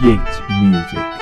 Yates Music.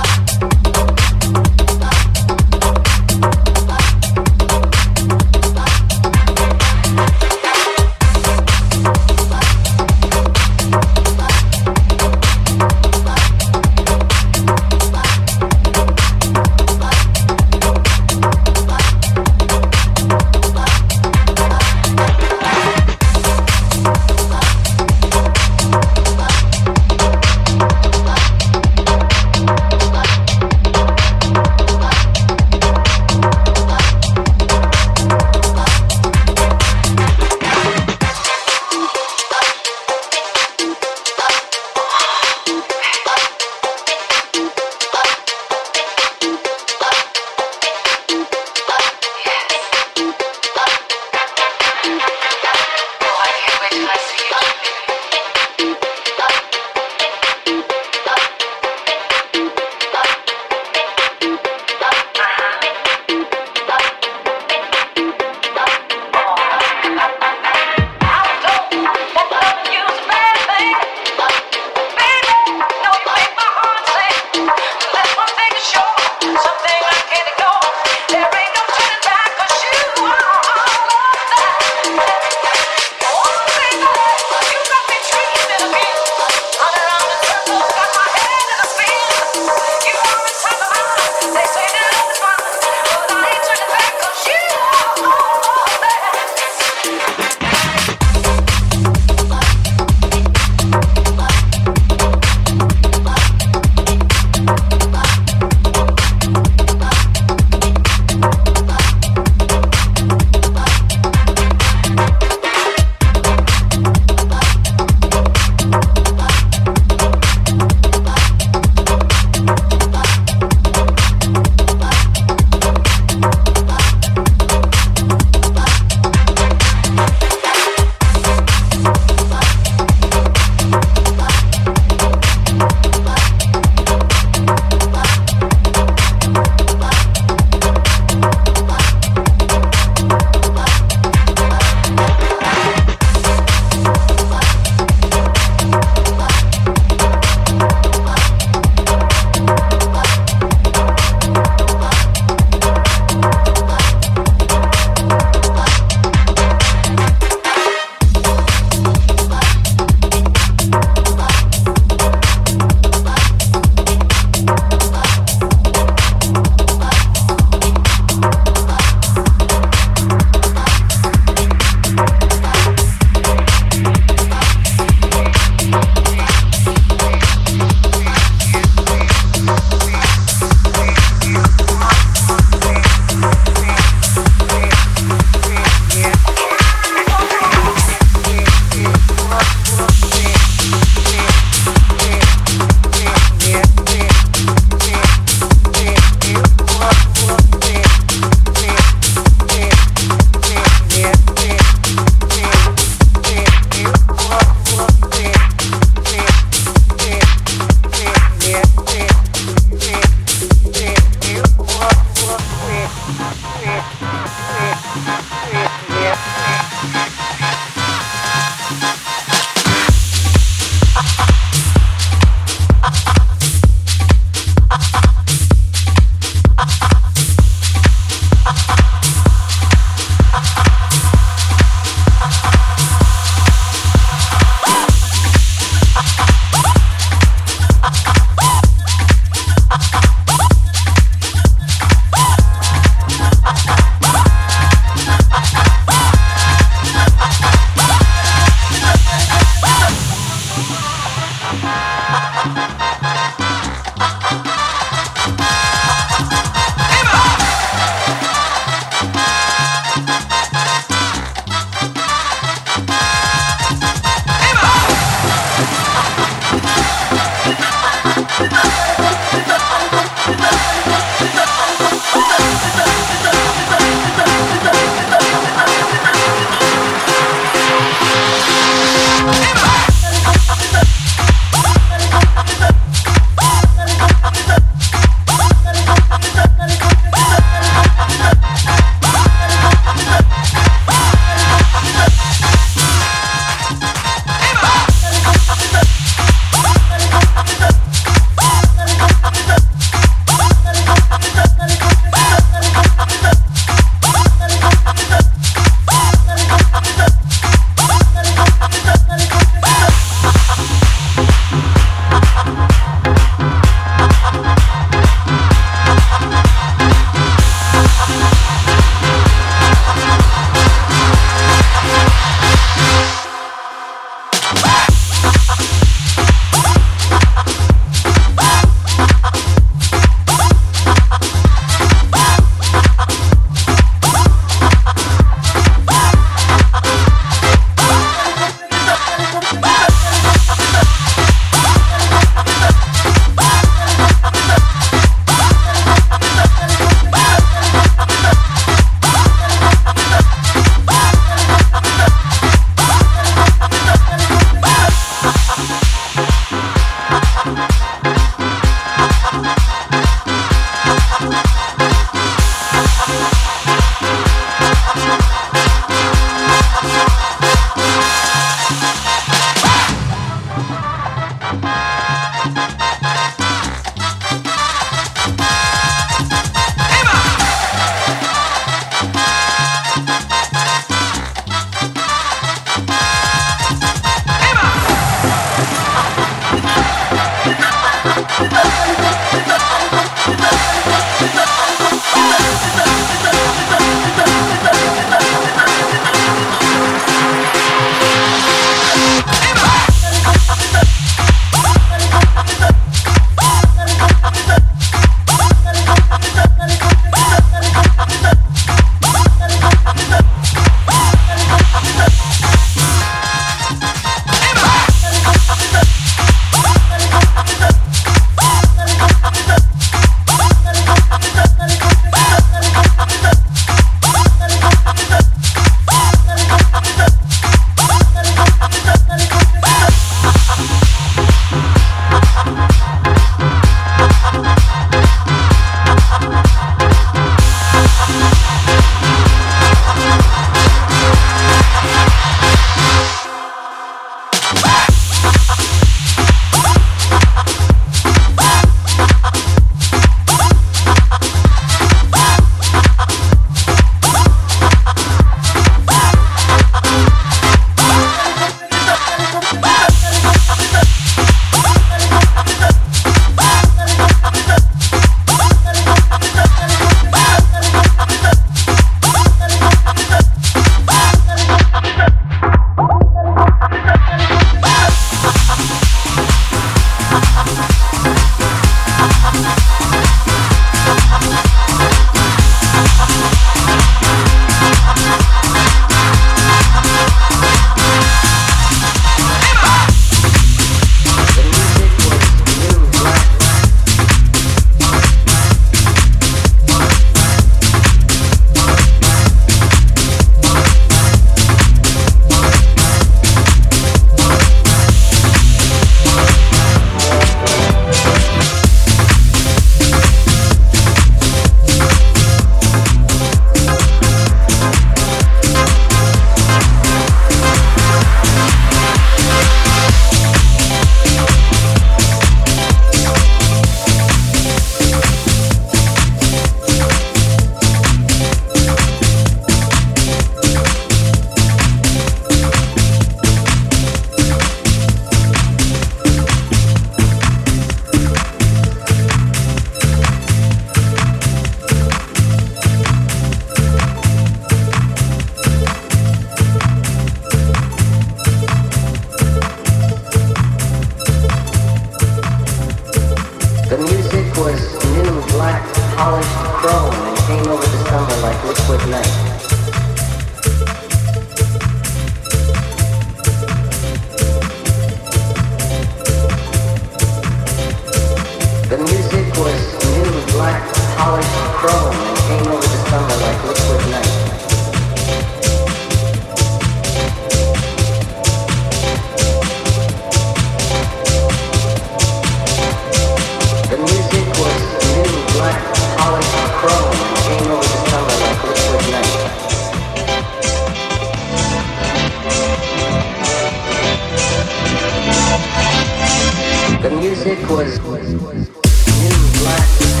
Music was new, black,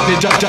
happy.